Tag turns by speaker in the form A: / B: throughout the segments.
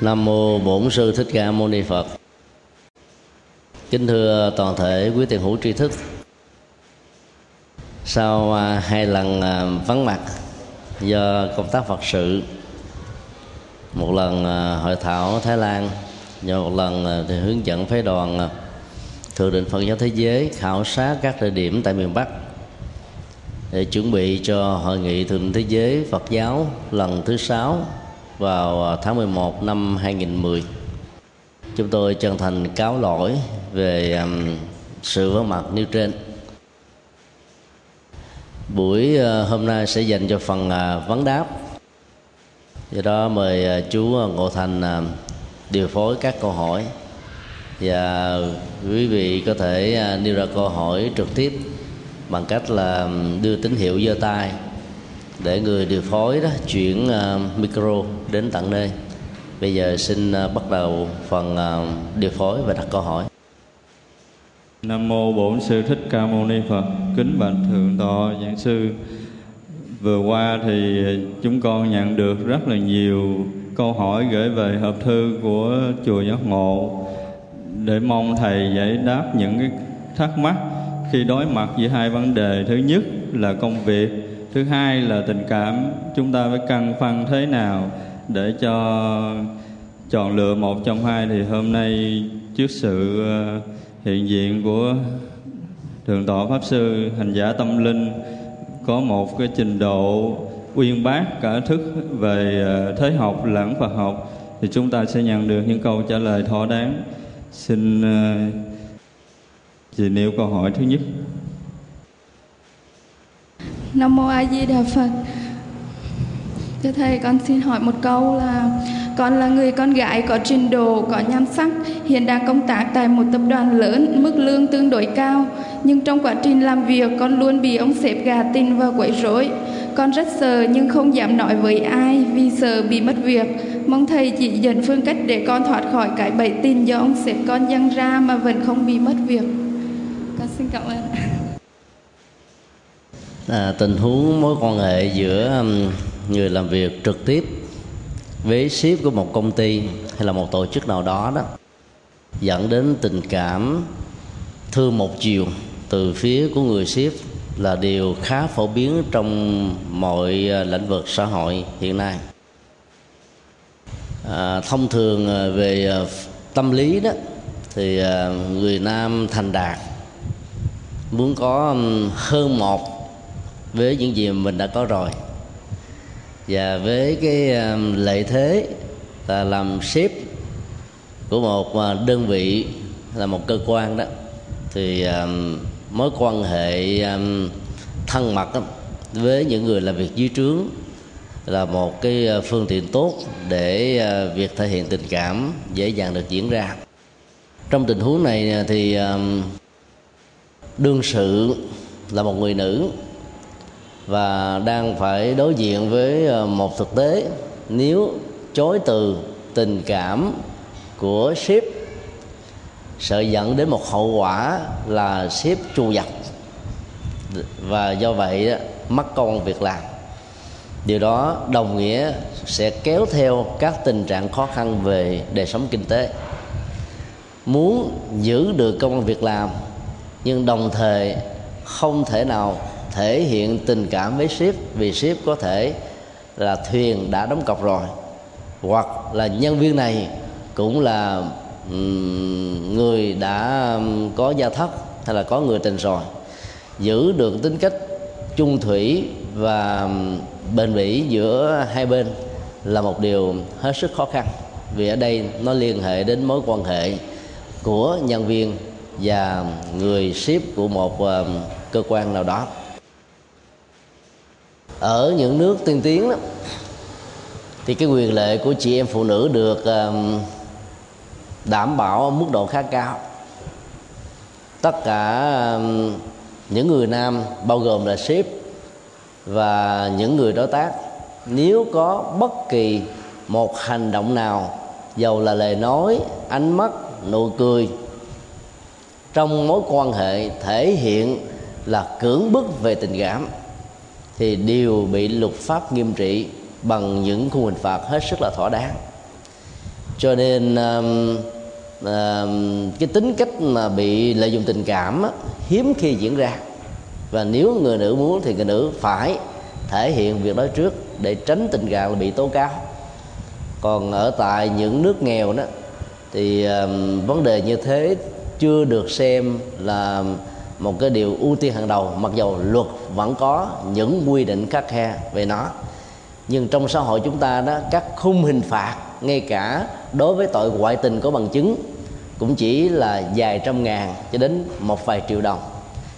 A: Nam mô Bổn sư Thích Ca Mâu Ni Phật. Kính thưa toàn thể quý tiền hữu tri thức. Sau à, hai lần à, vắng mặt do công tác Phật sự, một lần à, hội thảo Thái Lan, và một lần thì hướng dẫn phái đoàn thượng định Phật giáo thế giới khảo sát các địa điểm tại miền Bắc để chuẩn bị cho hội nghị thượng định thế giới Phật giáo lần thứ sáu vào à, tháng 11 năm 2010 chúng tôi chân thành cáo lỗi về à, sự vắng mặt nêu trên. Buổi à, hôm nay sẽ dành cho phần vấn đáp. Do đó mời chú ngộ thành điều phối các câu hỏi. Và quý vị có thể nêu ra câu hỏi trực tiếp bằng cách là đưa tín hiệu giơ tay để người điều phối đó chuyển uh, micro đến tận nơi bây giờ xin uh, bắt đầu phần uh, điều phối và đặt câu hỏi
B: Nam mô Bổn sư Thích Ca Mâu Ni Phật. Kính bạch thượng tọa giảng sư. Vừa qua thì chúng con nhận được rất là nhiều câu hỏi gửi về hộp thư của chùa Giác Ngộ để mong thầy giải đáp những cái thắc mắc khi đối mặt với hai vấn đề. Thứ nhất là công việc thứ hai là tình cảm chúng ta phải căng phân thế nào để cho chọn lựa một trong hai thì hôm nay trước sự ờ, hiện diện của thượng tọa pháp sư hành giả tâm linh có một cái trình độ uyên bác cả thức về ờ, thế học lẫn Phật học thì chúng ta sẽ nhận được những câu trả lời thỏa đáng. Xin uh, chị nêu câu hỏi thứ nhất.
C: Nam mô A Di Đà Phật. Thưa thầy, con xin hỏi một câu là con là người con gái có trình độ, có nhan sắc, hiện đang công tác tại một tập đoàn lớn, mức lương tương đối cao. Nhưng trong quá trình làm việc, con luôn bị ông sếp gà tin và quấy rối. Con rất sợ nhưng không dám nói với ai vì sợ bị mất việc. Mong thầy chỉ dẫn phương cách để con thoát khỏi cái bẫy tin do ông sếp con dăng ra mà vẫn không bị mất việc. Con xin cảm ơn
A: à, tình huống mối quan hệ giữa um, người làm việc trực tiếp với ship của một công ty hay là một tổ chức nào đó đó dẫn đến tình cảm thương một chiều từ phía của người ship là điều khá phổ biến trong mọi à, lĩnh vực xã hội hiện nay. À, thông thường à, về à, tâm lý đó thì người nam thành đạt muốn có hơn một với những gì mình đã có rồi. Và với cái lợi thế là làm sếp của một à, đơn vị là một cơ quan đó, thì mối quan hệ thân mật với những người làm việc dưới trướng là một cái à, phương tiện tốt để à, việc thể hiện tình cảm dễ dàng được diễn ra. Trong tình huống này thì đương sự là một người nữ và đang phải đối diện với ờ, một thực tế. Nếu chối từ tình cảm của ship sợ dẫn đến một hậu quả là ship chu dập. Và do vậy mất công việc làm. Điều đó đồng nghĩa sẽ kéo theo các tình trạng khó khăn về đời sống kinh tế. Muốn giữ được công an việc làm nhưng đồng thời không thể nào thể hiện tình cảm với ship, vì ship có thể là thuyền đã đóng cọc rồi, hoặc là nhân viên này cũng là người đã có gia thất hay là có người tình rồi. Giữ được tính cách chung thủy và bền bỉ giữa hai bên là một điều hết sức khó khăn, vì ở đây nó liên hệ đến mối quan hệ của nhân viên và người ship của một ờ, cơ quan nào đó. Ở những nước tiên tiến đó, thì cái quyền lệ của chị em phụ nữ được ờ, đảm bảo ở mức độ khá cao. Tất cả ờ, những người nam, bao gồm là ship và những người đối tác, nếu có bất kỳ một hành động nào, dầu là lời nói, ánh mắt, nụ cười trong mối quan hệ thể hiện là cưỡng bức về tình cảm thì đều bị luật pháp nghiêm trị bằng những khung hình phạt hết sức là thỏa đáng. Cho nên um, uh, cái tính cách mà bị lợi dụng tình cảm á, hiếm khi diễn ra. Và nếu người nữ muốn thì người nữ phải thể hiện việc đó trước để tránh tình trạng bị tố cáo. Còn ở tại những nước nghèo đó thì um, vấn đề như thế chưa được xem là một cái điều ưu tiên hàng đầu mặc dầu luật vẫn có những quy định khắc khe về nó. Nhưng trong xã hội chúng ta đó các khung hình phạt ngay cả đối với tội ngoại tình có bằng chứng cũng chỉ là vài trăm ngàn cho đến một vài triệu đồng.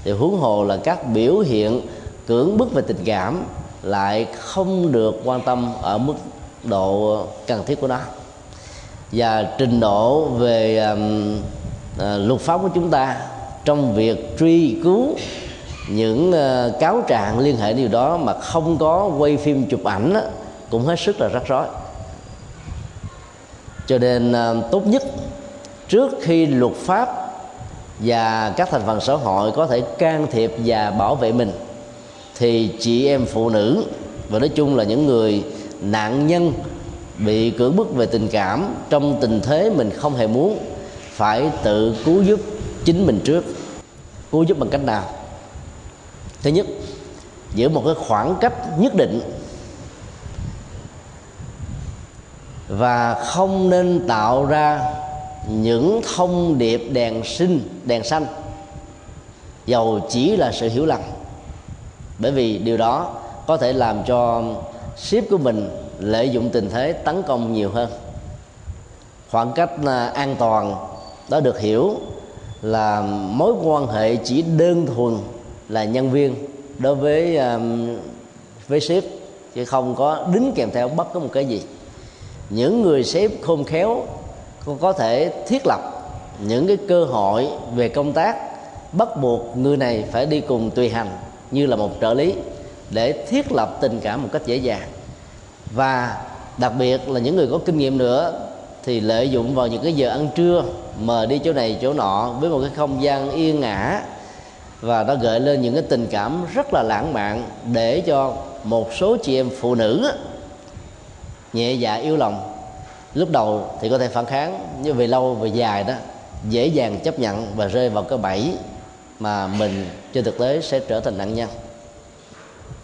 A: Thì huống hồ là các biểu hiện cưỡng bức về tình cảm lại không được quan tâm ở mức độ cần thiết của nó. Và trình độ về um, uh, luật pháp của chúng ta trong việc truy cứu những uh, cáo trạng liên hệ điều đó mà không có quay phim chụp ảnh đó, cũng hết sức là rắc rối. Cho nên uh, tốt nhất trước khi luật pháp và các thành phần xã hội có thể can thiệp và bảo vệ mình thì chị em phụ nữ và nói chung là những người nạn nhân bị cưỡng bức về tình cảm trong tình thế mình không hề muốn phải tự cứu giúp chính mình trước. Cứu giúp bằng cách nào? Thứ nhất, giữ một cái khoảng cách nhất định và không nên tạo ra những thông điệp đèn sinh, đèn xanh, dầu chỉ là sự hiểu lầm. Bởi vì điều đó có thể làm cho ship của mình lợi dụng tình thế tấn công nhiều hơn. Khoảng cách à, an toàn đó được hiểu là mối quan hệ chỉ đơn thuần là nhân viên đối với um, với sếp, chứ không có đính kèm theo bất cứ một cái gì. Những người sếp khôn khéo có thể thiết lập những cái cơ hội về công tác, bắt buộc người này phải đi cùng tùy hành như là một trợ lý để thiết lập tình cảm một cách dễ dàng. Và đặc biệt là những người có kinh nghiệm nữa thì lợi dụng vào những cái giờ ăn trưa mời đi chỗ này chỗ nọ với một cái không gian yên ngã và nó gợi lên những cái tình cảm rất là lãng mạn để cho một số chị em phụ nữ nhẹ dạ yêu lòng. Lúc đầu thì có thể phản kháng, nhưng về lâu về dài đó, dễ dàng chấp nhận và rơi vào cái bẫy mà mình trên thực tế sẽ trở thành nạn nhân.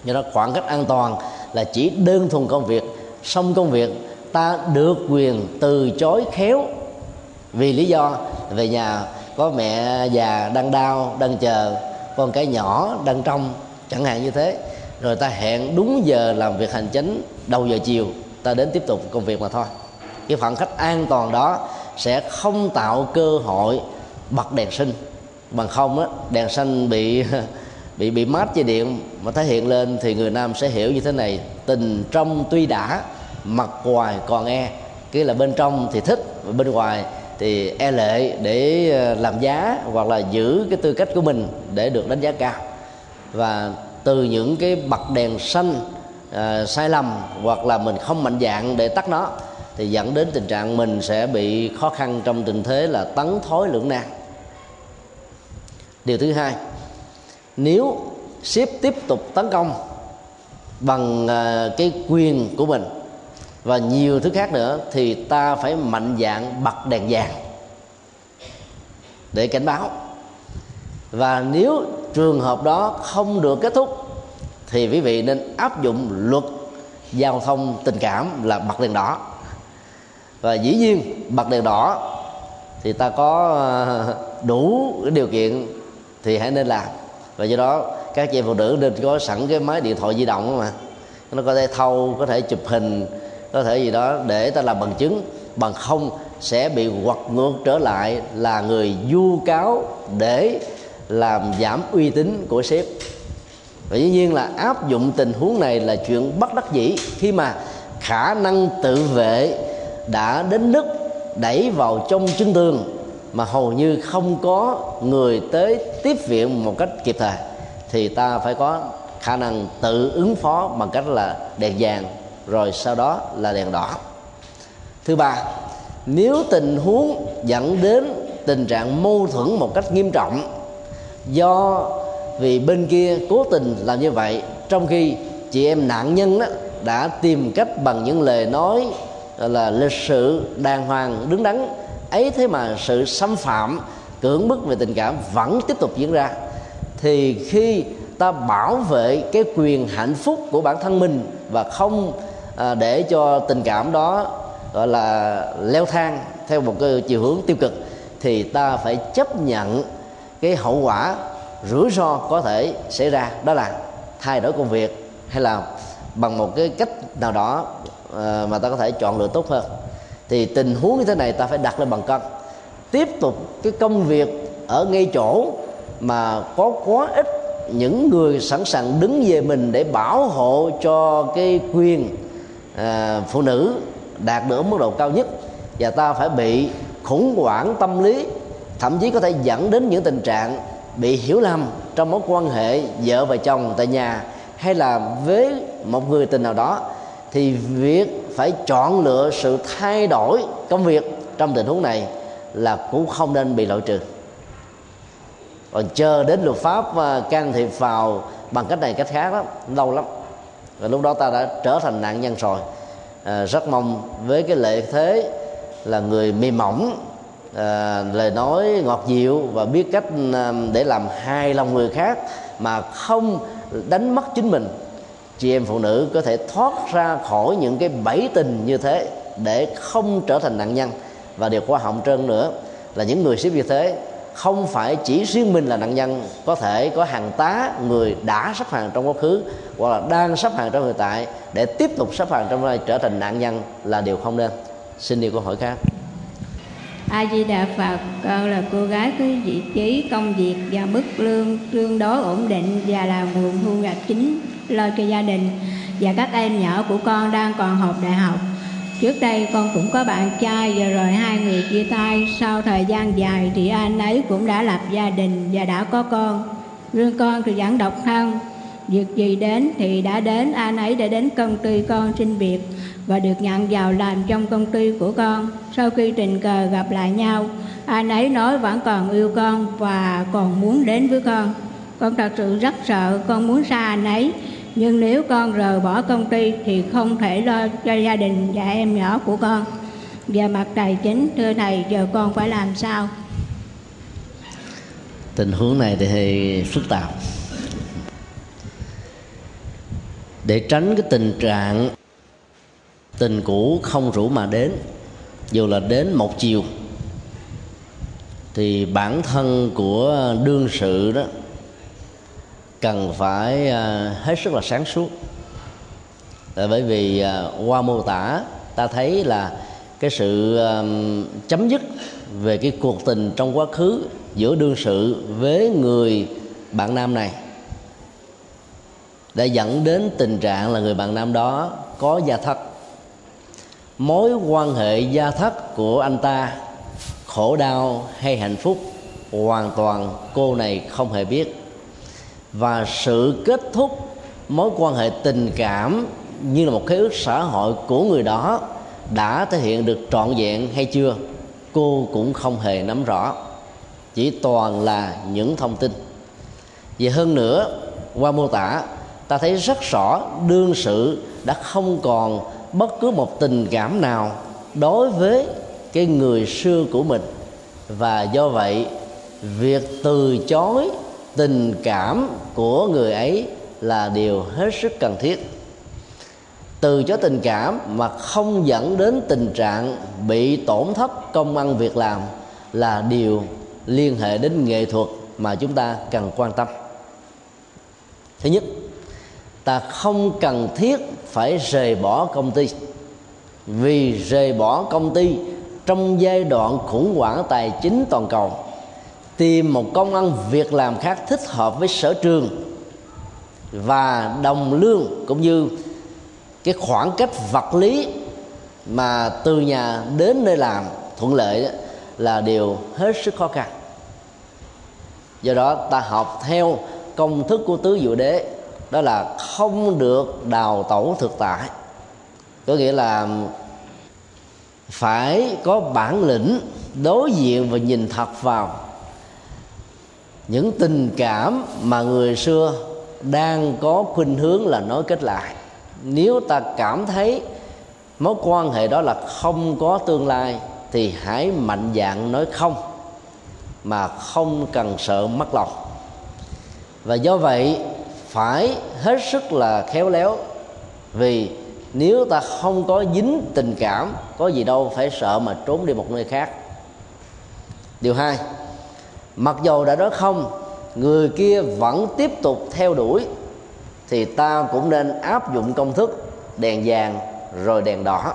A: Do đó khoảng cách an toàn là chỉ đơn thuần công việc, xong công việc ta được quyền từ chối khéo. Vì lý do, về nhà có mẹ già đang đau, đang chờ, con cái nhỏ đang trong, chẳng hạn như thế. Rồi ta hẹn đúng giờ làm việc hành chính, đầu giờ chiều, ta đến tiếp tục công việc mà thôi. Cái khoảng cách an toàn đó sẽ không tạo cơ hội bật đèn sinh bằng không á, đèn xanh bị bị bị mát dây điện mà thể hiện lên thì người nam sẽ hiểu như thế này. Tình trong tuy đã mặt ngoài còn e. Cái là bên trong thì thích và bên ngoài thì e lệ để ờ, làm giá hoặc là giữ cái tư cách của mình để được đánh giá cao. Và từ những cái bật đèn xanh à, sai lầm hoặc là mình không mạnh dạng để tắt nó thì dẫn đến tình trạng mình sẽ bị khó khăn trong tình thế là tấn thối lưỡng nan. Điều thứ hai nếu ship tiếp tục tấn công bằng à, cái quyền của mình và nhiều thứ khác nữa thì ta phải mạnh dạng bật đèn vàng để cảnh báo. Và nếu trường hợp đó không được kết thúc thì quý vị nên áp dụng luật giao thông tình cảm là bật đèn đỏ. Và dĩ nhiên bật đèn đỏ thì ta có ờ, đủ điều kiện thì hãy nên làm. Và do đó các chị phụ nữ nên có sẵn cái máy điện thoại di động mà. Nó có thể thâu, có thể chụp hình có thể gì đó để ta làm bằng chứng, bằng không sẽ bị quật ngược trở lại là người du cáo để làm giảm uy tín của sếp. Và dĩ nhiên là áp dụng tình huống này là chuyện bất đắc dĩ khi mà khả năng tự vệ đã đến mức đẩy vào trong chân tường mà hầu như không có người tới tiếp viện một cách kịp thời, thì ta phải có khả năng tự ứng phó bằng cách là đèn vàng rồi sau đó là đèn đỏ. Thứ ba, nếu tình huống dẫn đến tình trạng mâu thuẫn một cách nghiêm trọng, do vì bên kia cố tình làm như vậy, trong khi chị em nạn nhân đó đã tìm cách bằng những lời nói là lịch sự đàng hoàng, đứng đắn, ấy thế mà sự xâm phạm, cưỡng bức về tình cảm vẫn tiếp tục diễn ra, thì khi ta bảo vệ cái quyền hạnh phúc của bản thân mình và không à, để cho tình cảm đó gọi là leo thang theo một cái chiều hướng tiêu cực thì ta phải chấp nhận cái hậu quả rủi ro có thể xảy ra. Đó là thay đổi công việc hay là bằng một cái cách nào đó à, mà ta có thể chọn lựa tốt hơn. Thì tình huống như thế này ta phải đặt lên bằng cân. Tiếp tục cái công việc ở ngay chỗ mà có quá ít những người sẵn sàng đứng về mình để bảo hộ cho cái quyền à, phụ nữ đạt được mức độ cao nhất và ta phải bị khủng hoảng tâm lý thậm chí có thể dẫn đến những tình trạng bị hiểu lầm trong mối quan hệ vợ và chồng tại nhà hay là với một người tình nào đó. Thì việc phải chọn lựa sự thay đổi công việc trong tình huống này là cũng không nên bị loại trừ. Còn chờ đến luật pháp ờ, can thiệp vào bằng cách này cách khác đó lâu lắm và lúc đó ta đã trở thành nạn nhân rồi. À, rất mong với cái lệ thế là người mềm mỏng à, lời nói ngọt dịu và biết cách à, để làm hài lòng người khác mà không đánh mất chính mình chị em phụ nữ có thể thoát ra khỏi những cái bẫy tình như thế để không trở thành nạn nhân. Và điều khoa học trơn nữa là những người ship như thế không phải chỉ riêng mình là nạn nhân, có thể có hàng tá, người đã sắp hàng trong quá khứ, hoặc là đang sắp hàng trong hiện tại, để tiếp tục sắp hàng trong nay trở thành nạn nhân là điều không nên. Xin điều câu hỏi khác.
D: A di đà phật, con là cô gái có vị trí công việc và mức lương tương đối ổn định và là nguồn thu nhập chính lo cho gia đình. Và các em nhỏ của con đang còn học đại học trước đây con cũng có bạn trai và rồi hai người chia tay. Sau thời gian dài thì anh ấy cũng đã lập gia đình và đã có con. Riêng con thì vẫn độc thân. Việc gì đến thì đã đến. Anh ấy đã đến công ty con xin việc và được nhận vào làm trong công ty của con. Sau khi tình cờ gặp lại nhau, anh ấy nói vẫn còn yêu con và còn muốn đến với con. Con thật sự rất sợ. Con muốn xa anh ấy nhưng nếu con rời bỏ công ty thì không thể lo cho gia đình và em nhỏ của con. Về mặt tài chính thưa thầy, giờ con phải làm sao?
A: Tình huống này thì phức tạp. Để tránh cái tình trạng tình cũ không rủ mà đến, dù là đến một chiều, thì bản thân của đương sự đó cần phải à, hết sức là sáng suốt. Là bởi vì à, qua mô tả, ta thấy là cái sự à, chấm dứt về cái cuộc tình trong quá khứ giữa đương sự với người bạn nam này đã dẫn đến tình trạng là người bạn nam đó có gia thất. Mối quan hệ gia thất của anh ta khổ đau hay hạnh phúc hoàn toàn cô này không hề biết và sự kết thúc mối quan hệ tình cảm như là một cái ước xã hội của người đó đã thể hiện được trọn vẹn hay chưa, cô cũng không hề nắm rõ. Chỉ toàn là những thông tin. Và hơn nữa, qua mô tả, ta thấy rất rõ đương sự đã không còn bất cứ một tình cảm nào đối với cái người xưa của mình. Và do vậy, việc từ chối tình cảm của người ấy là điều hết sức cần thiết. Từ chối tình cảm mà không dẫn đến tình trạng bị tổn thất công ăn việc làm là điều liên hệ đến nghệ thuật mà chúng ta cần quan tâm. Thứ nhất, ta không cần thiết phải rời bỏ công ty. Vì rời bỏ công ty trong giai đoạn khủng hoảng tài chính toàn cầu tìm một công ăn việc làm khác thích hợp với sở trường và đồng lương cũng như cái khoảng cách vật lý mà từ nhà đến nơi làm thuận lợi là điều hết sức khó khăn. Do đó ta học theo công thức của tứ diệu đế, đó là không được đào tẩu thực tại. Có nghĩa là phải có bản lĩnh đối diện và nhìn thật vào những tình cảm mà người xưa đang có khuynh hướng là nói kết lại. Nếu ta cảm thấy mối quan hệ đó là không có tương lai, thì hãy mạnh dạn nói không, mà không cần sợ mất lòng và do vậy, phải hết sức là khéo léo, vì nếu ta không có dính tình cảm, có gì đâu phải sợ mà trốn đi một nơi khác. Điều hai mặc dầu đã nói không, người kia vẫn tiếp tục theo đuổi, thì ta cũng nên áp dụng công thức đèn vàng rồi đèn đỏ.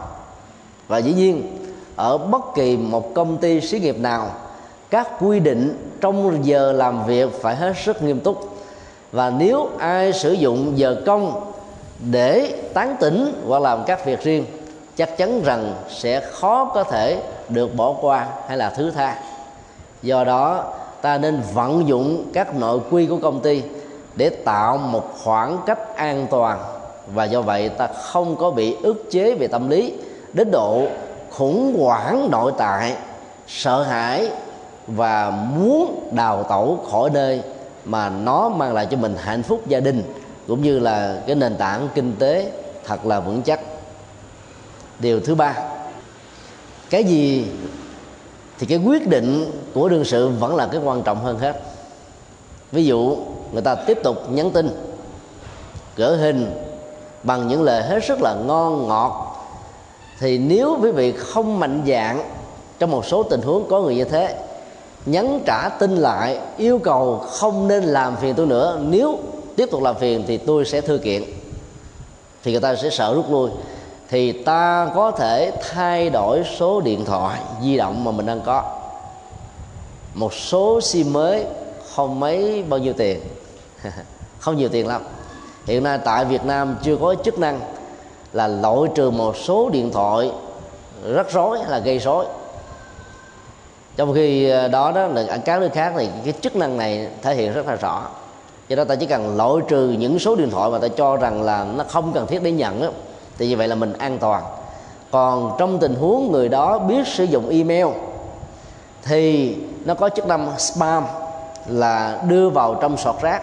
A: Và dĩ nhiên, ở bất kỳ một công ty xí nghiệp nào, các quy định trong giờ làm việc phải hết sức nghiêm túc. Và nếu ai sử dụng giờ công để tán tỉnh hoặc làm các việc riêng, chắc chắn rằng sẽ khó có thể được bỏ qua hay là thứ tha. Do đó ta nên vận dụng các nội quy của công ty để tạo một khoảng cách an toàn. Và do vậy, ta không có bị ức chế về tâm lý, đến độ khủng hoảng nội tại, sợ hãi và muốn đào tẩu khỏi nơi mà nó mang lại cho mình hạnh phúc gia đình, cũng như là cái nền tảng kinh tế thật là vững chắc. Điều thứ ba, cái gì thì cái quyết định của đương sự vẫn là cái quan trọng hơn hết. Ví dụ, người ta tiếp tục nhắn tin, gỡ hình bằng những lời hết sức là ngon, ngọt. Thì nếu quý vị không mạnh dạng trong một số tình huống có người như thế, nhắn trả tin lại, yêu cầu không nên làm phiền tôi nữa, nếu tiếp tục làm phiền thì tôi sẽ thư kiện. Thì người ta sẽ sợ rút lui thì ta có thể thay đổi số điện thoại di động mà mình đang có. Một số sim mới không mấy bao nhiêu tiền. Không nhiều tiền lắm. Hiện nay tại việt nam chưa có chức năng là loại trừ một số điện thoại rất rối là gây rối. Trong khi ờ, đó đó là ở các nước khác thì cái chức năng này thể hiện rất là rõ. Do đó ta chỉ cần loại trừ những số điện thoại mà ta cho rằng là nó không cần thiết để nhận đó, thì như vậy là mình an toàn. Còn trong tình huống người đó biết sử dụng email, thì nó có chức năng spam là đưa vào trong sọt rác.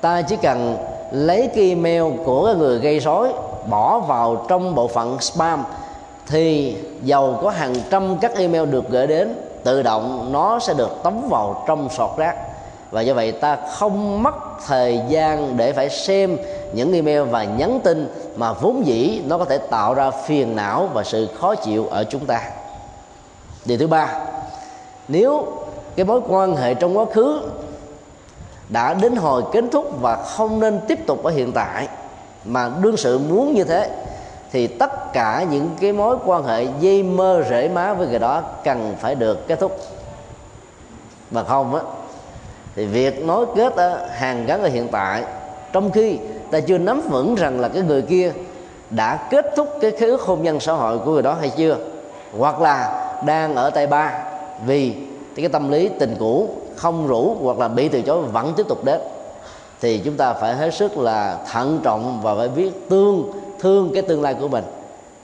A: Ta chỉ cần lấy cái email của người gây rối, bỏ vào trong bộ phận spam, thì dầu có hàng trăm các email được gửi đến, tự động nó sẽ được tống vào trong sọt rác và do vậy ta không mất thời gian để phải xem những email và nhắn tin mà vốn dĩ nó có thể tạo ra phiền não và sự khó chịu ở chúng ta. Điều thứ ba, nếu cái mối quan hệ trong quá khứ đã đến hồi kết thúc và không nên tiếp tục ở hiện tại mà đương sự muốn như thế, thì tất cả những cái mối quan hệ dây mơ rễ má với người đó cần phải được kết thúc. Mà không á thì việc nối kết đó, hàng gắn ở hiện tại trong khi ta chưa nắm vững rằng là cái người kia đã kết thúc cái khế ước hôn nhân xã hội của người đó hay chưa hoặc là đang ở tay ba vì cái tâm lý tình cũ không rủ hoặc là bị từ chối vẫn tiếp tục đến. Thì chúng ta phải hết sức là thận trọng và phải biết tương thương cái tương lai của mình.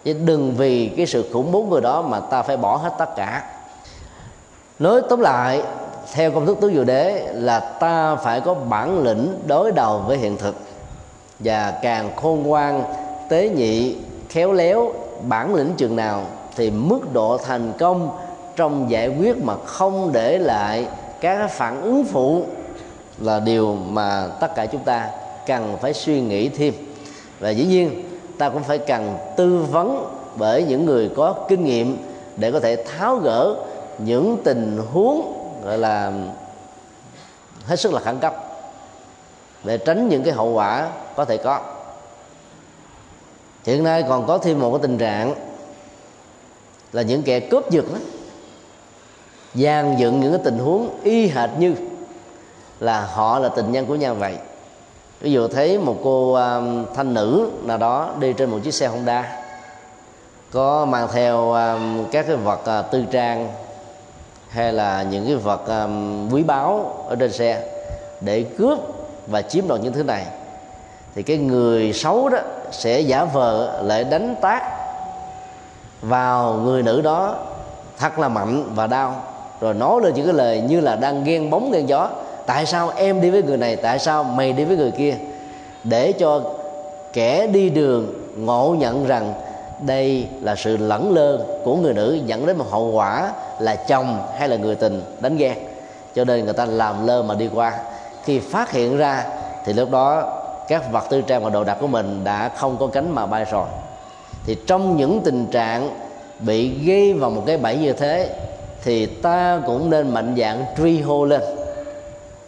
A: Chứ đừng vì cái sự khủng bố người đó mà ta phải bỏ hết tất cả. Nói tóm lại theo công thức tứ diệu đế là ta phải có bản lĩnh đối đầu với hiện thực. Và càng khôn ngoan, tế nhị, khéo léo, bản lĩnh chừng nào thì mức độ thành công trong giải quyết mà không để lại các phản ứng phụ là điều mà tất cả chúng ta cần phải suy nghĩ thêm. Và dĩ nhiên, ta cũng phải cần tư vấn bởi những người có kinh nghiệm để có thể tháo gỡ những tình huống gọi là hết sức là khẩn cấp. Để tránh những cái hậu quả có thể có. Hiện nay còn có thêm một cái tình trạng là những kẻ cướp giật đó dàn dựng những cái tình huống y hệt như là họ là tình nhân của nhau vậy. Ví dụ thấy một cô um, thanh nữ nào đó đi trên một chiếc xe honda có mang theo um, các cái vật uh, tư trang hay là những cái vật um, quý báu ở trên xe để cướp và chiếm đoạt những thứ này thì cái người xấu đó sẽ giả vờ lại đánh tác vào người nữ đó thật là mạnh và đau. Rồi nói lên những cái lời như là đang ghen bóng ghen gió tại sao em đi với người này tại sao mày đi với người kia? Để cho kẻ đi đường ngộ nhận rằng đây là sự lẫn lơ của người nữ dẫn đến một hậu quả là chồng hay là người tình đánh ghen. Cho nên người ta làm lơ mà đi qua. Khi phát hiện ra, thì lúc đó các vật tư trang và đồ đạc của mình đã không có cánh mà bay rồi. Thì trong những tình trạng bị gây vào một cái bẫy như thế, thì ta cũng nên mạnh dạng truy hô lên.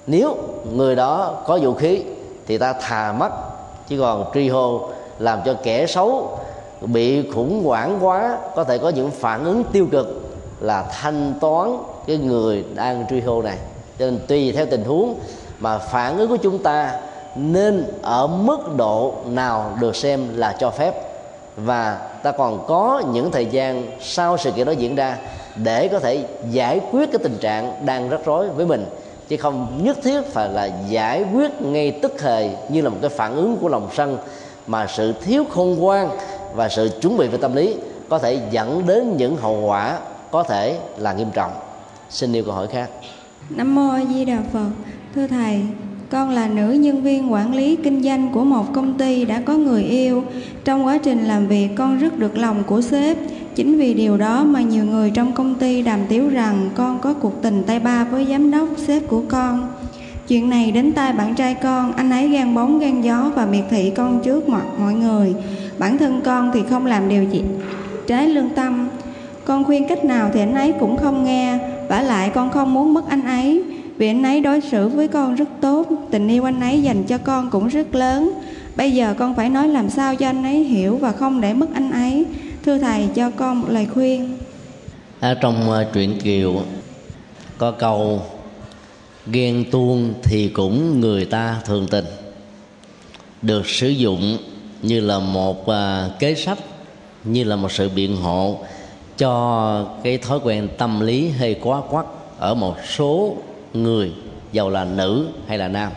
A: Nếu người đó có vũ khí, thì ta thà mất chứ còn truy hô làm cho kẻ xấu bị khủng hoảng quá, có thể có những phản ứng tiêu cực là thanh toán cái người đang truy hô này. Cho nên tùy theo tình huống mà phản ứng của chúng ta nên ở mức độ nào được xem là cho phép. Và ta còn có những thời gian sau sự kiện đó diễn ra để có thể giải quyết cái tình trạng đang rắc rối với mình. Chứ không nhất thiết phải là giải quyết ngay tức thời như là một cái phản ứng của lòng sân mà sự thiếu khôn ngoan và sự chuẩn bị về tâm lý có thể dẫn đến những hậu quả có thể là nghiêm trọng. Xin yêu câu hỏi khác.
E: Nam mô a di đà phật. Thưa thầy, con là nữ nhân viên quản lý kinh doanh của một công ty đã có người yêu. Trong quá trình làm việc, con rất được lòng của sếp. Chính vì điều đó mà nhiều người trong công ty đàm tiếu rằng con có cuộc tình tay ba với giám đốc sếp của con. Chuyện này đến tai bạn trai con, anh ấy gan bóng gan gió và miệt thị con trước mặt mọi người bản thân con thì không làm điều gì. Trái lương tâm. Con khuyên cách nào thì anh ấy cũng không nghe. Vả lại con không muốn mất anh ấy. Vì anh ấy đối xử với con rất tốt. Tình yêu anh ấy dành cho con cũng rất lớn. Bây giờ con phải nói làm sao cho anh ấy hiểu và không để mất anh ấy. Thưa thầy cho con một lời khuyên.
A: Ở trong uh, truyện kiều có câu ghen tuông thì cũng người ta thường tình. Được sử dụng như là một uh, kế sách như là một sự biện hộ cho cái thói quen tâm lý hơi quá quắt ở một số người giàu là nữ hay là nam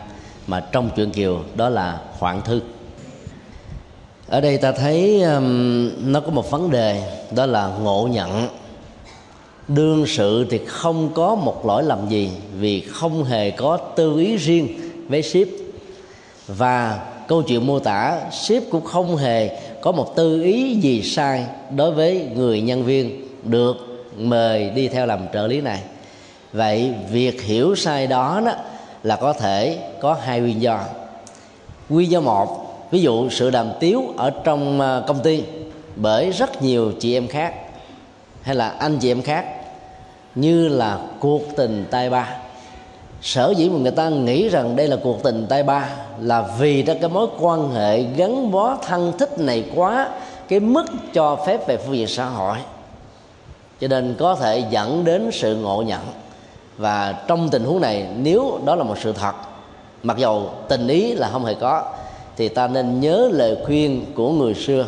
A: mà trong chuyện kiều đó là hoạn thư. Ở đây ta thấy um, nó có một vấn đề đó là ngộ nhận. Đương sự thì không có một lỗi lầm gì vì không hề có tư ý riêng với ship và câu chuyện mô tả ship cũng không hề có một tư ý gì sai đối với người nhân viên được mời đi theo làm trợ lý này. Vậy việc hiểu sai đó, đó là có thể có hai nguyên do. Nguyên do một ví dụ sự đàm tiếu ở trong à, công ty bởi rất nhiều chị em khác hay là anh chị em khác như là cuộc tình tay ba sở dĩ mà người ta nghĩ rằng đây là cuộc tình tay ba là vì đó cái mối quan hệ gắn bó thân thích này quá, cái mức cho phép về phương diện xã hội. Cho nên có thể dẫn đến sự ngộ nhận. Và trong tình huống này, nếu đó là một sự thật, mặc dầu tình ý là không hề có, thì ta nên nhớ lời khuyên của người xưa.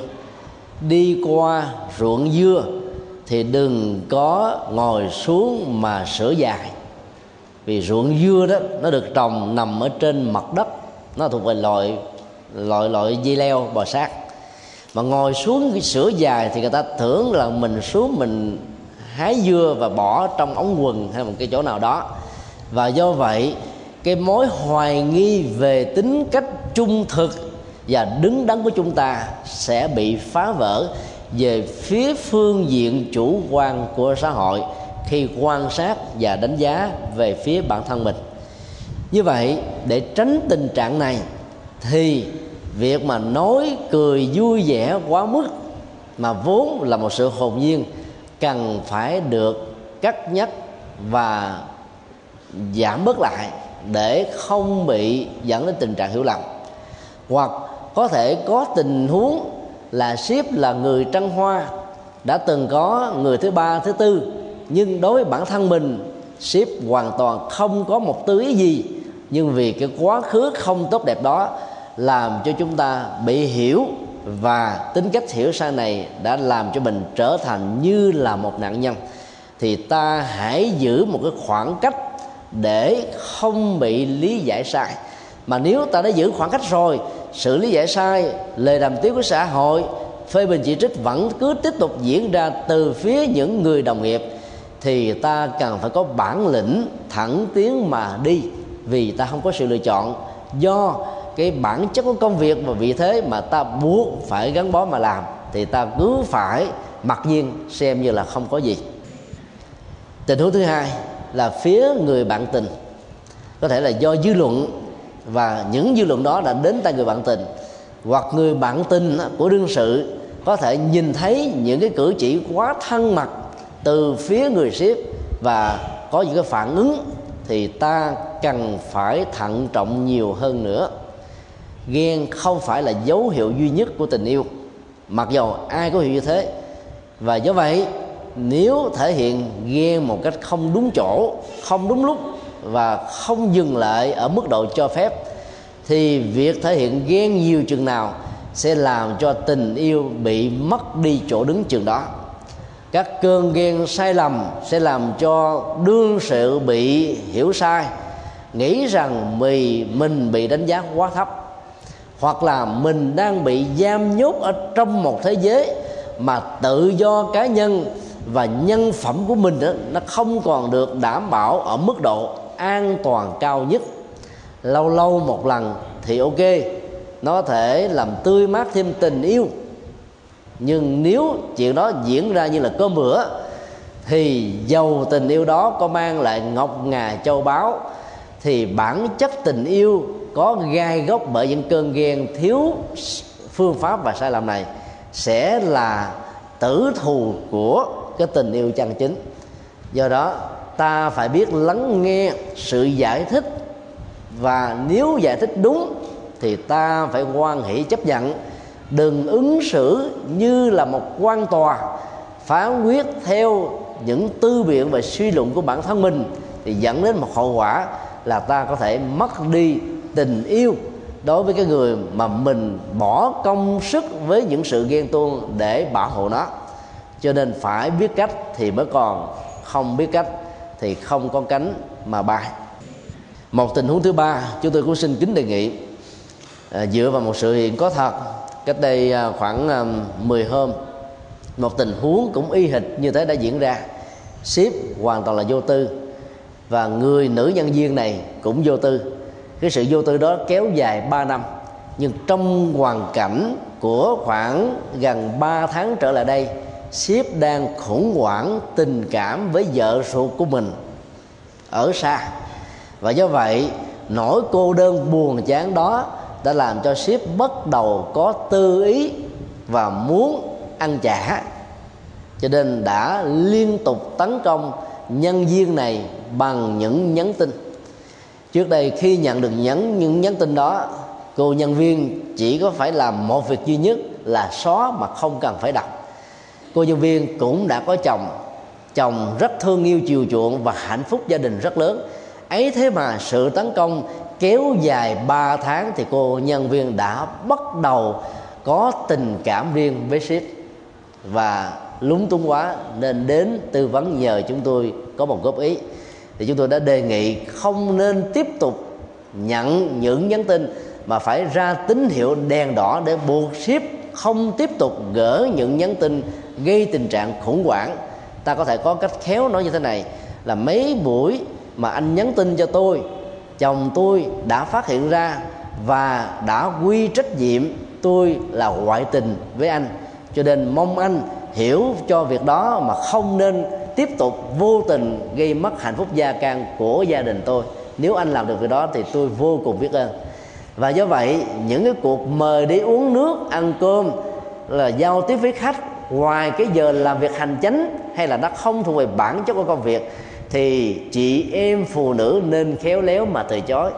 A: Đi qua ruộng dưa thì đừng có ngồi xuống mà sửa dài vì ruộng dưa đó, nó được trồng nằm ở trên mặt đất. Nó thuộc về loại loại loại dây leo, bò sát. Mà ngồi xuống cái sữa dài thì người ta tưởng là mình xuống mình hái dưa và bỏ trong ống quần hay một cái chỗ nào đó. Và do vậy, cái mối hoài nghi về tính cách trung thực và đứng đắn của chúng ta sẽ bị phá vỡ về phía phương diện chủ quan của xã hội khi quan sát và đánh giá về phía bản thân mình. Như vậy, để tránh tình trạng này, thì việc mà nói cười vui vẻ quá mức mà vốn là một sự hồn nhiên cần phải được cắt nhắc và giảm bớt lại để không bị dẫn đến tình trạng hiểu lầm. Hoặc có thể có tình huống là ship là người trăng hoa, đã từng có người thứ ba, thứ tư nhưng đối với bản thân mình ship hoàn toàn không có một tư ý gì. Nhưng vì cái quá khứ không tốt đẹp đó làm cho chúng ta bị hiểu và tính cách hiểu sai này đã làm cho mình trở thành như là một nạn nhân. Thì ta hãy giữ một cái khoảng cách để không bị lý giải sai. Mà nếu ta đã giữ khoảng cách rồi xử lý giải sai, lời đàm tiếu của xã hội, phê bình chỉ trích vẫn cứ tiếp tục diễn ra từ phía những người đồng nghiệp thì ta cần phải có bản lĩnh thẳng tiến mà đi, vì ta không có sự lựa chọn. Do cái bản chất của công việc và vị thế mà ta buộc phải gắn bó mà làm, thì ta cứ phải mặc nhiên xem như là không có gì. Tình huống thứ hai là phía người bạn tình. Có thể là do dư luận, và những dư luận đó đã đến tay người bạn tình, hoặc người bạn tình của đương sự có thể nhìn thấy những cái cử chỉ quá thân mật từ phía người ship và có những cái phản ứng thì ta cần phải thận trọng nhiều hơn nữa. Ghen không phải là dấu hiệu duy nhất của tình yêu. Mặc dầu ai có hiểu như thế. Và do vậy, nếu thể hiện ghen một cách không đúng chỗ, không đúng lúc và không dừng lại ở mức độ cho phép, thì việc thể hiện ghen nhiều chừng nào sẽ làm cho tình yêu bị mất đi chỗ đứng chừng đó các cơn ghen sai lầm sẽ làm cho đương sự bị hiểu sai nghĩ rằng mì mình bị đánh giá quá thấp hoặc là mình đang bị giam nhốt ở trong một thế giới mà tự do cá nhân và nhân phẩm của mình đó, nó không còn được đảm bảo ở mức độ an toàn cao nhất. Lâu lâu một lần thì ok nó thể làm tươi mát thêm tình yêu nhưng nếu chuyện đó diễn ra như là cơm bữa, thì dầu tình yêu đó có mang lại ngọc ngà châu báu, thì bản chất tình yêu có gai gốc bởi những cơn ghen thiếu phương pháp và sai lầm này sẽ là tử thù của cái tình yêu chân chính. Do đó, ta phải biết lắng nghe sự giải thích và nếu giải thích đúng thì ta phải quan hỷ chấp nhận đừng ứng xử như là một quan tòa phán quyết theo những tư biện và suy luận của bản thân mình thì dẫn đến một hậu quả là ta có thể mất đi tình yêu đối với cái người mà mình bỏ công sức với những sự ghen tuông để bảo hộ nó. Cho nên phải biết cách thì mới còn không biết cách thì không có cánh mà bay. Một tình huống thứ ba chúng tôi cũng xin kính đề nghị à, dựa vào một sự hiện có thật cách đây à, khoảng à, 10 hôm, một tình huống cũng y hệt như thế đã diễn ra. Ship hoàn toàn là vô tư và người nữ nhân viên này cũng vô tư. Cái sự vô tư đó kéo dài 3 năm, nhưng trong hoàn cảnh của khoảng gần 3 tháng trở lại đây, ship đang khủng hoảng tình cảm với vợ ruột của mình ở xa. Và do vậy, nỗi cô đơn buồn chán đó đã làm cho ship bắt đầu có tư ý và muốn ăn trả. Cho nên đã liên tục tấn công nhân viên này bằng những nhắn tin. Trước đây khi nhận được nhắn, những nhắn tin đó, cô nhân viên chỉ có phải làm một việc duy nhất là xóa mà không cần phải đọc. Cô nhân viên cũng đã có chồng. Chồng rất thương yêu chiều chuộng và hạnh phúc gia đình rất lớn. Ấy thế mà sự tấn công kéo dài 3 tháng thì cô nhân viên đã bắt đầu có tình cảm riêng với ship và lúng túng quá nên đến tư vấn nhờ chúng tôi có một góp ý. Thì chúng tôi đã đề nghị không nên tiếp tục nhận những nhắn tin mà phải ra tín hiệu đèn đỏ để buộc ship không tiếp tục gỡ những nhắn tin gây tình trạng khủng hoảng. Ta có thể có cách khéo nói như thế này, là mấy buổi mà anh nhắn tin cho tôi chồng tôi đã phát hiện ra và đã quy trách nhiệm tôi là ngoại tình với anh. Cho nên mong anh hiểu cho việc đó mà không nên tiếp tục vô tình gây mất hạnh phúc gia can của gia đình tôi. Nếu anh làm được việc đó thì tôi vô cùng biết ơn. Và do vậy, những cái cuộc mời đi uống nước, ăn cơm là giao tiếp với khách, ngoài cái giờ làm việc hành chính hay là nó không thuộc về bản chất của công việc thì chị em phụ nữ nên khéo léo mà từ chối.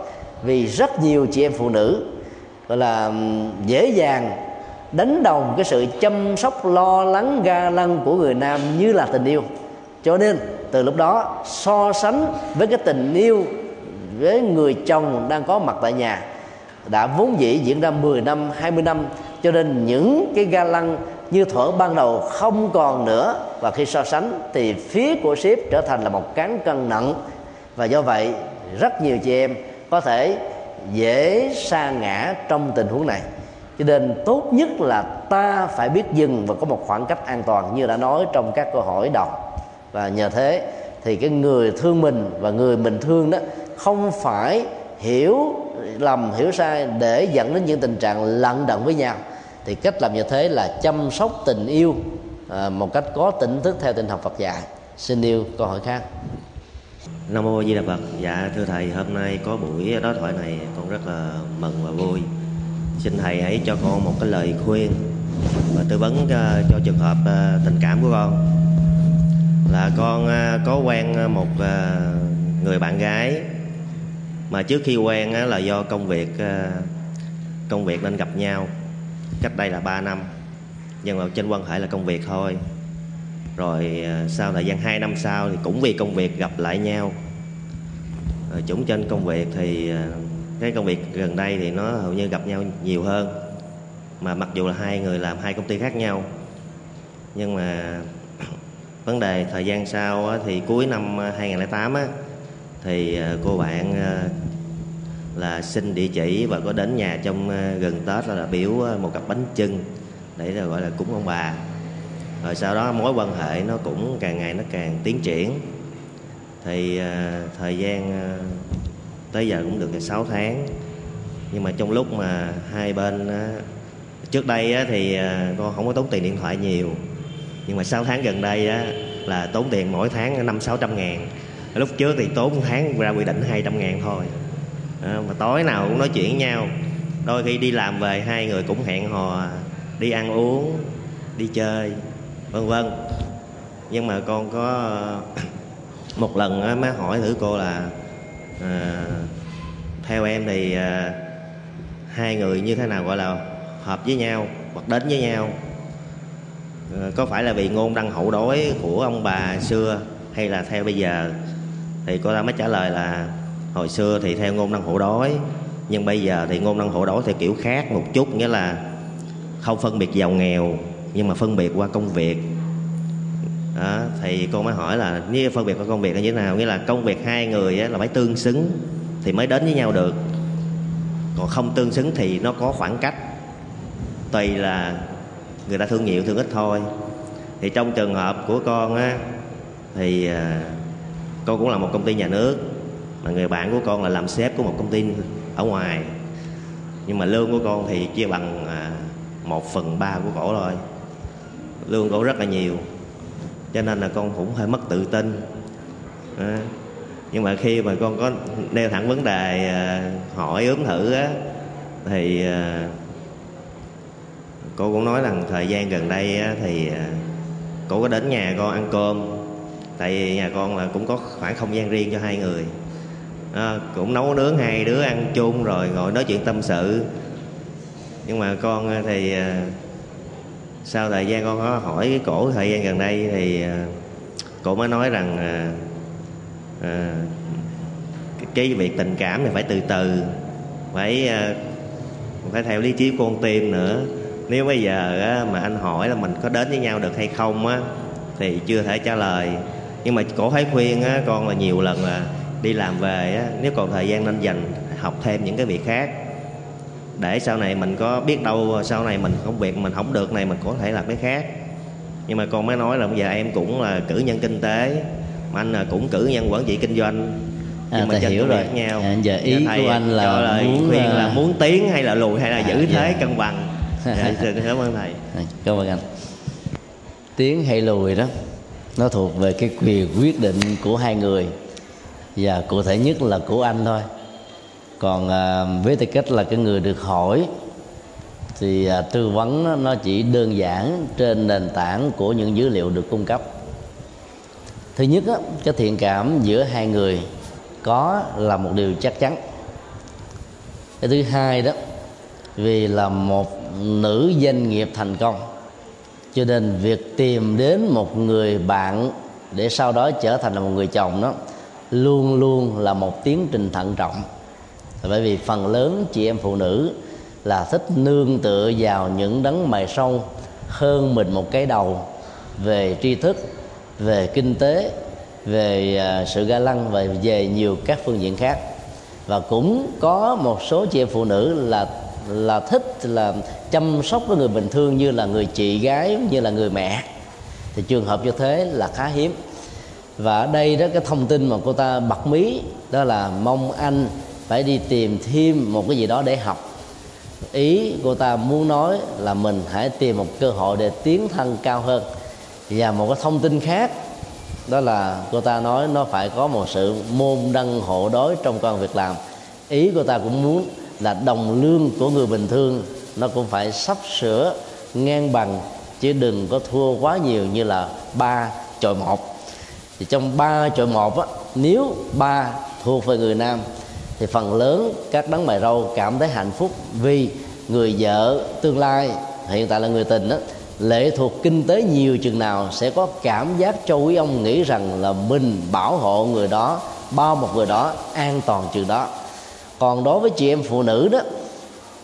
A: Vì rất nhiều chị em phụ nữ, gọi là dễ dàng đánh đồng cái sự chăm sóc, lo lắng, ga lăng của người nam như là tình yêu. Cho nên, từ lúc đó, so sánh với cái tình yêu với người chồng đang có mặt tại nhà đã vốn dĩ diễn ra 10 năm 20 năm cho nên những cái ga lăng như thuở ban đầu không còn nữa, và khi so sánh thì phía của ship trở thành là một cán cân nặng. Và do vậy, rất nhiều chị em có thể dễ sa ngã trong tình huống này. Cho nên tốt nhất là ta phải biết dừng và có một khoảng cách an toàn như đã nói trong các câu hỏi đầu. Và nhờ thế thì cái người thương mình và người mình thương đó không phải hiểu lầm, hiểu sai để dẫn đến những tình trạng lận đận với nhau thì cách làm như thế là chăm sóc tình yêu à, một cách có tỉnh thức theo tinh học Phật dạy xin yêu câu hỏi khác
F: Nam mô Di Đà Phật. Dạ thưa thầy, hôm nay có buổi đối thoại này con rất là mừng và vui. Xin thầy hãy cho con một cái lời khuyên và tư vấn à, cho, trường hợp à, tình cảm của con. Là con à, có quen một người bạn gái mà trước khi quen là do công việc công việc nên gặp nhau cách đây là 3 năm. Nhưng mà trên quan hệ là công việc thôi. Rồi ờ, sau thời gian 2 năm sau thì cũng vì công việc gặp lại nhau. Ờ, Rồi chúng trên công việc thì ờ, cái công việc gần đây thì nó hầu như gặp nhau nhiều hơn. Mà mặc dù là hai người làm hai công ty khác nhau. Nhưng mà vấn đề thời gian sau thì cuối năm 2008 á, thì cô bạn là xin địa chỉ và có đến nhà trong ờ, gần Tết là biểu ờ, một cặp bánh trưng để là gọi là cúng ông bà. Rồi sau đó mối quan hệ nó cũng càng ngày nó càng tiến triển. Thì uh, thời gian uh, tới giờ cũng được 6 tháng. Nhưng mà trong lúc mà hai bên uh, trước đây thì con không có tốn tiền điện thoại nhiều. Nhưng mà 6 tháng gần đây là tốn tiền mỗi tháng năm sáu trăm ngàn. Lúc trước thì tốn tháng ra quy định 200 ngàn thôi à, mà tối nào cũng nói chuyện với nhau. Đôi khi đi làm về hai người cũng hẹn hò đi ăn uống đi chơi vân vân. Nhưng mà con có một lần má hỏi thử cô là à, theo em thì à, hai người như thế nào gọi là hợp với nhau hoặc đến với nhau? À, có phải là vì ngôn đăng hậu đối của ông bà xưa hay là theo bây giờ? Thì cô ta mới trả lời là hồi xưa thì theo ngôn năng hộ đói nhưng bây giờ thì ngôn năng hộ đói theo kiểu khác một chút nghĩa là không phân biệt giàu nghèo nhưng mà phân biệt qua công việc. Đó, thì cô mới hỏi là như phân biệt qua công việc là như thế nào? Nghĩa là công việc hai người là phải tương xứng thì mới đến với nhau được. Còn không tương xứng thì nó có khoảng cách tùy là người ta thương nhiều thương ít thôi. Thì trong trường hợp của con á thì à, con cũng là một công ty nhà nước mà người bạn của con là làm sếp của một công ty ở ngoài. Nhưng mà lương của con thì chia bằng à, một phần ba của cổ thôi. Lương cổ rất là nhiều cho nên là con cũng hơi mất tự tin. À, nhưng mà khi mà con có nêu thẳng vấn đề à, hỏi ướm thử á thì à, cô cũng nói rằng thời gian gần đây á, thì à, cô có đến nhà con ăn cơm. Tại vì nhà con là cũng có khoảng không gian riêng cho hai người à, cũng nấu nướng hai đứa ăn chung rồi ngồi nói chuyện tâm sự. Nhưng mà con à, thì à, sau thời gian con có hỏi cái cổ thời gian gần đây thì à, cổ mới nói rằng à, à, cái việc tình cảm thì phải từ từ phải à, phải theo lý trí của con tim nữa. Nếu bây giờ á, mà anh hỏi là mình có đến với nhau được hay không á thì chưa thể trả lời. Nhưng mà cổ thấy khuyên á, con là nhiều lần là đi làm về á, nếu còn thời gian nên dành học thêm những cái việc khác. Để sau này mình có biết đâu sau này mình công việc mình không được này mình có thể làm cái khác. Nhưng mà con mới nói là bây giờ em cũng là cử nhân kinh tế mà anh là cũng cử nhân quản trị kinh doanh.
A: À, mình hiểu rồi. nhau. À, giờ ý thầy của anh là
F: lời muốn khuyên là à, muốn tiến hay là lùi hay là à, giữ dạ. thế cân bằng. Dạ, cảm ơn thầy.
A: À, cảm ơn anh. Tiến hay lùi đó nó thuộc về cái quyền quyết định của hai người và cụ thể nhất là của anh thôi. Còn à, với tư cách là cái người được hỏi thì à, tư vấn nó, chỉ đơn giản trên nền tảng của những dữ liệu được cung cấp. Thứ nhất á, cái thiện cảm giữa hai người có là một điều chắc chắn. Cái thứ hai đó vì là một nữ doanh nghiệp thành công cho nên việc tìm đến một người bạn để sau đó trở thành là một người chồng đó luôn luôn là một tiến trình thận trọng. Bởi vì phần lớn chị em phụ nữ là thích nương tựa vào những đấng mày sâu hơn mình một cái đầu về tri thức, về kinh tế, về à, sự ga lăng và về nhiều các phương diện khác. Và cũng có một số chị em phụ nữ là là thích là chăm sóc với người bình thường như là người chị gái, như là người mẹ. Thì trường hợp như thế là khá hiếm và ở đây đó, cái thông tin mà cô ta bật mí, đó là mong anh phải đi tìm thêm một cái gì đó để học. Ý cô ta muốn nói là mình hãy tìm một cơ hội để tiến thân cao hơn. Và một cái thông tin khác, đó là cô ta nói nó phải có một sự môn đăng hộ đối trong công việc làm. Ý cô ta cũng muốn là đồng lương của người bình thường nó cũng phải sắp sửa ngang bằng, chứ đừng có thua quá nhiều như là ba chọi một thì trong ba chọi một á nếu ba thuộc về người nam thì phần lớn các đấng mày râu cảm thấy hạnh phúc vì người vợ tương lai hiện tại là người tình đó lệ thuộc kinh tế nhiều chừng nào sẽ có cảm giác cho quý ông nghĩ rằng là mình bảo hộ người đó bao một người đó an toàn chừng đó. Còn đối với chị em phụ nữ đó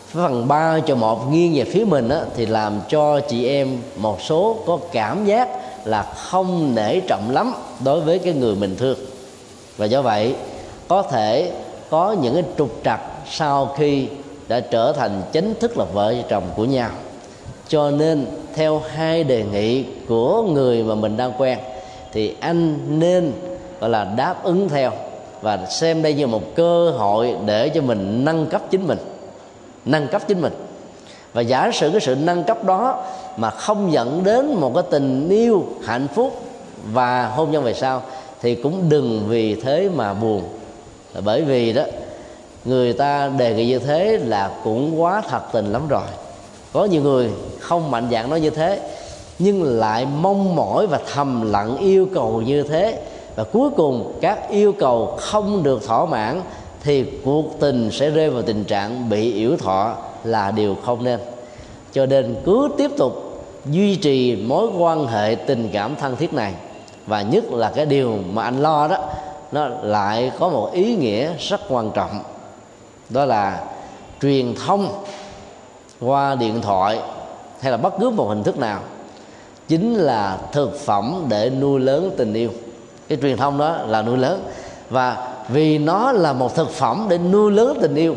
A: phần ba cho một nghiêng về phía mình đó, thì làm cho chị em một số có cảm giác là không nể trọng lắm đối với cái người mình thương. Và do vậy, có thể có những cái trục trặc sau khi đã trở thành chính thức là vợ chồng của nhau. Cho nên, theo hai đề nghị của người mà mình đang quen, thì anh nên, gọi là, đáp ứng theo và xem đây như một cơ hội để cho mình nâng cấp chính mình. Nâng cấp chính mình. Và giả sử cái sự nâng cấp đó mà không dẫn đến một cái tình yêu hạnh phúc và hôn nhân về sau thì cũng đừng vì thế mà buồn. Bởi vì đó, người ta đề nghị như thế là cũng quá thật tình lắm rồi. Có nhiều người không mạnh dạng nói như thế, nhưng lại mong mỏi và thầm lặng yêu cầu như thế. Và cuối cùng, các yêu cầu không được thỏa mãn thì cuộc tình sẽ rơi vào tình trạng bị yểu thọ là điều không nên. Cho nên cứ tiếp tục duy trì mối quan hệ tình cảm thân thiết này và nhất là cái điều mà anh lo đó, nó lại có một ý nghĩa rất quan trọng. Đó là truyền thông qua điện thoại hay là bất cứ một hình thức nào chính là thực phẩm để nuôi lớn tình yêu. Cái truyền thông đó là nuôi lớn. Và vì nó là một thực phẩm để nuôi lớn tình yêu,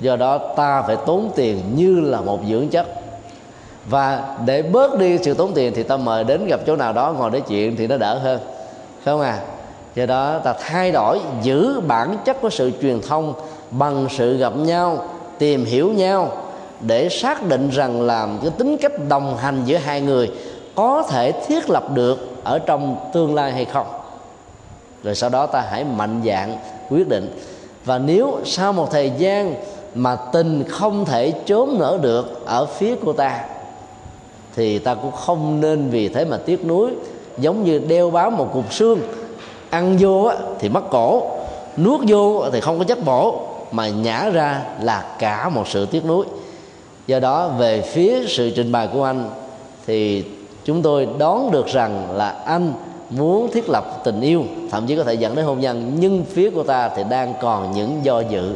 A: do đó ta phải tốn tiền như là một dưỡng chất và để bớt đi sự tốn tiền thì ta mời đến gặp chỗ nào đó ngồi nói chuyện thì nó đỡ hơn. Không à? Do đó ta thay đổi giữ bản chất của sự truyền thông bằng sự gặp nhau, tìm hiểu nhau để xác định rằng làm cái tính cách đồng hành giữa hai người có thể thiết lập được ở trong tương lai hay không. Rồi sau đó ta hãy mạnh dạng quyết định. Và nếu sau một thời gian mà tình không thể trốn nở được ở phía cô ta thì ta cũng không nên vì thế mà tiếc nuối. Giống như đeo bám một cục xương, ăn vô thì mất cổ, nuốt vô thì không có chất bổ, mà nhả ra là cả một sự tiếc nuối. Do đó, về phía sự trình bày của anh thì chúng tôi đoán được rằng là anh muốn thiết lập tình yêu, thậm chí có thể dẫn đến hôn nhân, nhưng phía của ta thì đang còn những do dự.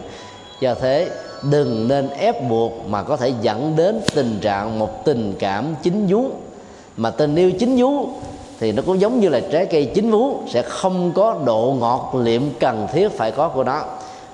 A: Do thế đừng nên ép buộc mà có thể dẫn đến tình trạng một tình cảm chính vú. Mà tình yêu chính vú thì nó cũng giống như là trái cây chín vú, sẽ không có độ ngọt liệm cần thiết phải có của nó.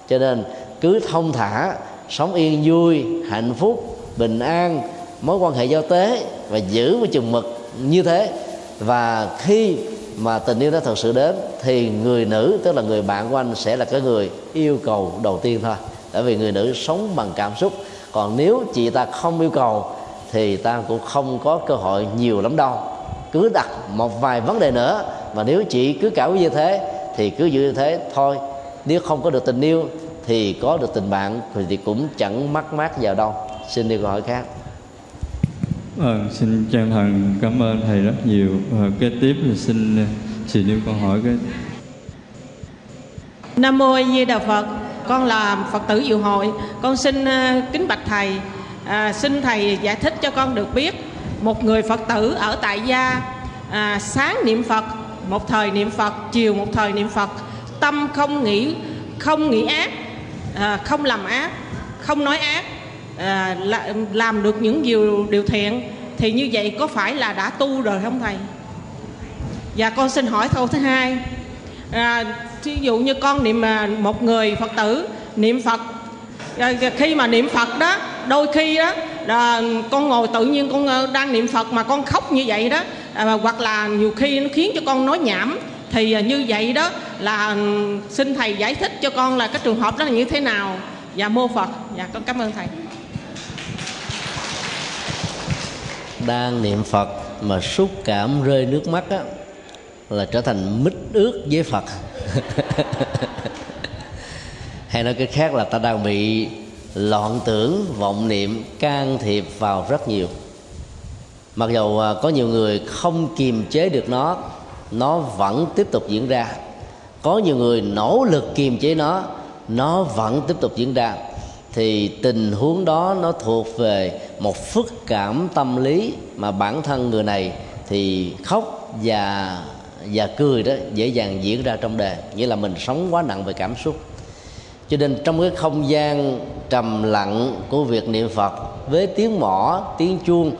A: Cho nên cứ thông thả, sống yên vui, hạnh phúc, bình an, mối quan hệ giao tế và giữ với chừng mực như thế. Và khi mà tình yêu đã thật sự đến thì người nữ, tức là người bạn của anh sẽ là cái người yêu cầu đầu tiên thôi bởi vì người nữ sống bằng cảm xúc còn nếu chị ta không yêu cầu thì ta cũng không có cơ hội nhiều lắm đâu cứ đặt một vài vấn đề nữa mà nếu chị cứ cảm như thế thì cứ giữ như thế thôi nếu không có được tình yêu thì có được tình bạn thì cũng chẳng mắc mát vào đâu xin đi câu hỏi khác
B: Vâng, xin chân thành cảm ơn thầy rất nhiều. Và kế tiếp thì xin xin yêu câu hỏi cái.
G: Nam mô A Di Đà Phật. Con là Phật tử Diệu hội. Con xin ờ, kính bạch thầy, à, xin thầy giải thích cho con được biết một người Phật tử ở tại gia à, sáng niệm Phật, một thời niệm Phật, chiều một thời niệm Phật, tâm không nghĩ không nghĩ ác, à, không làm ác, không nói ác à, làm được những điều điều thiện. Thì như vậy có phải là đã tu rồi không thầy? Và con xin hỏi câu thứ hai à, ví dụ như con niệm à, một người phật tử niệm phật à, khi mà niệm phật đó đôi khi đó à, con ngồi tự nhiên con à, đang niệm phật mà con khóc như vậy đó à, hoặc là nhiều khi nó khiến cho con nói nhảm thì à, như vậy đó là ừ, xin thầy giải thích cho con là cái trường hợp đó là như thế nào. Và mô phật. Dạ con cảm ơn thầy.
A: Đang niệm phật mà xúc cảm rơi nước mắt á là trở thành mít ướt với phật. Hay nói cái khác là ta đang bị loạn tưởng, vọng niệm, can thiệp vào rất nhiều. Mặc dù à, có nhiều người không kiềm chế được nó nó vẫn tiếp tục diễn ra. Có nhiều người nỗ lực kiềm chế nó nó vẫn tiếp tục diễn ra. Thì tình huống đó nó thuộc về một phức cảm tâm lý mà bản thân người này thì khóc và và cười đó dễ dàng diễn ra trong đề. Nghĩa là mình sống quá nặng về cảm xúc. Cho nên trong cái không gian trầm lặng của việc niệm phật, với tiếng mỏ tiếng chuông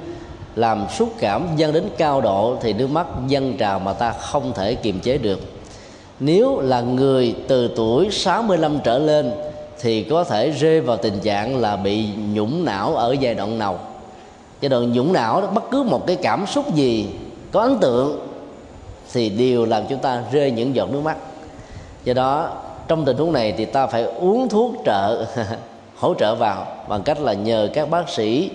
A: làm xúc cảm dâng đến cao độ thì nước mắt dâng trào mà ta không thể kiềm chế được. Nếu là người từ tuổi 65 trở lên thì có thể rơi vào tình trạng là bị nhũng não ở giai đoạn nào. Giai đoạn nhũng não đó, bất cứ một cái cảm xúc gì có ấn tượng thì đều làm chúng ta rơi những giọt nước mắt. Do đó trong tình huống này thì ta phải uống thuốc trợ hỗ trợ vào bằng cách là nhờ các bác sĩ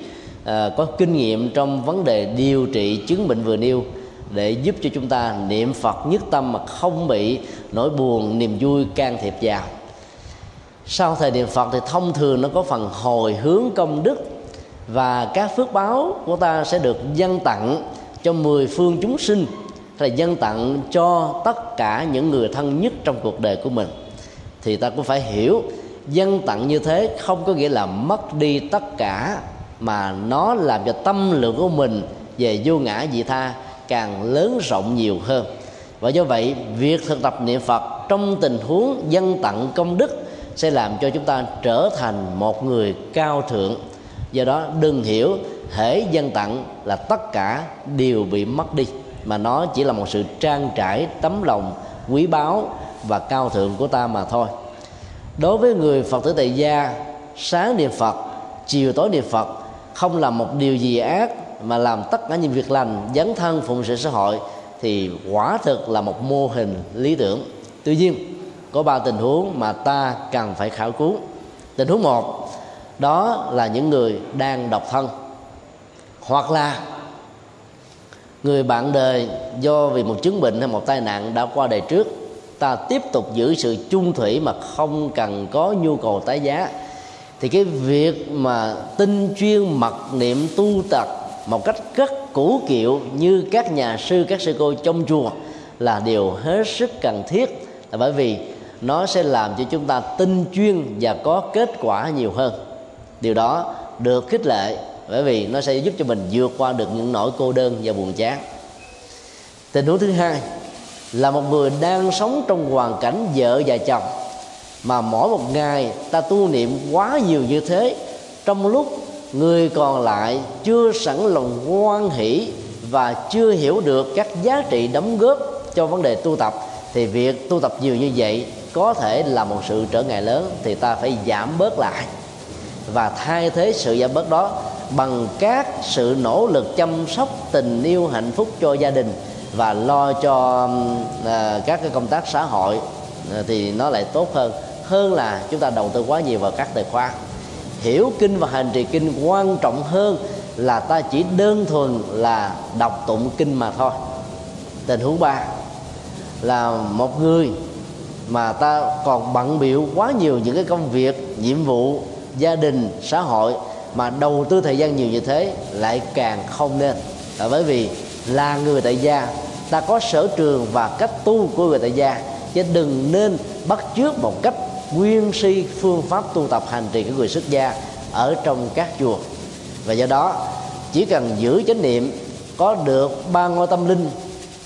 A: à, có kinh nghiệm trong vấn đề điều trị chứng bệnh vừa nêu để giúp cho chúng ta niệm Phật nhất tâm mà không bị nỗi buồn niềm vui can thiệp vào. Sau thời niệm Phật thì thông thường nó có phần hồi hướng công đức và các phước báo của ta sẽ được dân tặng cho mười phương chúng sinh là dân tặng cho tất cả những người thân nhất trong cuộc đời của mình. Thì ta cũng phải hiểu, dân tặng như thế không có nghĩa là mất đi tất cả, mà nó làm cho tâm lượng của mình về vô ngã vị tha càng lớn rộng nhiều hơn. Và do vậy, việc thực tập niệm phật trong tình huống dân tặng công đức sẽ làm cho chúng ta trở thành một người cao thượng. Do đó, đừng hiểu hễ dân tặng là tất cả đều bị mất đi mà nó chỉ là một sự trang trải tấm lòng quý báu và cao thượng của ta mà thôi. Đối với người phật tử tại gia, sáng niệm phật, chiều tối niệm phật không làm một điều gì ác mà làm tất cả những việc lành, dấn thân, phụng sự xã hội thì quả thực là một mô hình lý tưởng. Tuy nhiên, có ba tình huống mà ta cần phải khảo cứu. Tình huống một, đó là những người đang độc thân, hoặc là người bạn đời do vì một chứng bệnh hay một tai nạn đã qua đời trước, ta tiếp tục giữ sự chung thủy mà không cần có nhu cầu tái giá. Thì cái việc mà tinh chuyên mật niệm tu tập một cách rất cũ kiệu như các nhà sư, các sư cô trong chùa là điều hết sức cần thiết, là bởi vì nó sẽ làm cho chúng ta tinh chuyên và có kết quả nhiều hơn. Điều đó được khích lệ bởi vì nó sẽ giúp cho mình vượt qua được những nỗi cô đơn và buồn chán. Tình huống thứ hai là một người đang sống trong hoàn cảnh vợ và chồng, mà mỗi một ngày ta tu niệm quá nhiều như thế, trong lúc người còn lại chưa sẵn lòng hoan hỷ và chưa hiểu được các giá trị đóng góp cho vấn đề tu tập, thì việc tu tập nhiều như vậy có thể là một sự trở ngại lớn, thì ta phải giảm bớt lại. Và thay thế sự giảm bớt đó bằng các sự nỗ lực chăm sóc tình yêu hạnh phúc cho gia đình và lo cho à, các cái công tác xã hội à, thì nó lại tốt hơn. Hơn là chúng ta đầu tư quá nhiều vào các tài khoa hiểu kinh và hành trì kinh quan trọng hơn là ta chỉ đơn thuần là đọc tụng kinh mà thôi. Tình huống ba là một người mà ta còn bận biểu quá nhiều những cái công việc nhiệm vụ gia đình xã hội mà đầu tư thời gian nhiều như thế lại càng không nên. Là bởi vì là người tại gia, ta có sở trường và cách tu của người tại gia, chứ đừng nên bắt chước một cách nguyên si phương pháp tu tập hành trì của người xuất gia ở trong các chùa. Và do đó, chỉ cần giữ chánh niệm, có được ba ngôi tâm linh,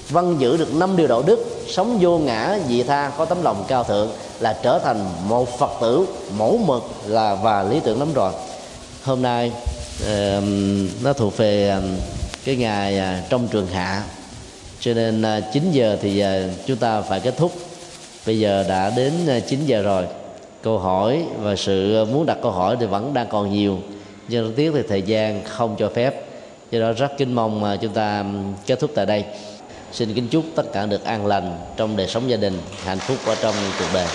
A: văn giữ được năm điều đạo đức, sống vô ngã dị tha có tấm lòng cao thượng là trở thành một phật tử mẫu mực là và lý tưởng lắm rồi hôm nay nó thuộc về cái ngày à, trong trường hạ. Cho nên à, 9 giờ thì à, chúng ta phải kết thúc. Bây giờ đã đến 9 giờ rồi. Câu hỏi và sự muốn đặt câu hỏi thì vẫn đang còn nhiều. Nhưng tiếc thì thời gian không cho phép. Do đó rất kính mong mà chúng ta kết thúc tại đây. Xin kính chúc tất cả được an lành trong đời sống gia đình, hạnh phúc ở trong cuộc đời.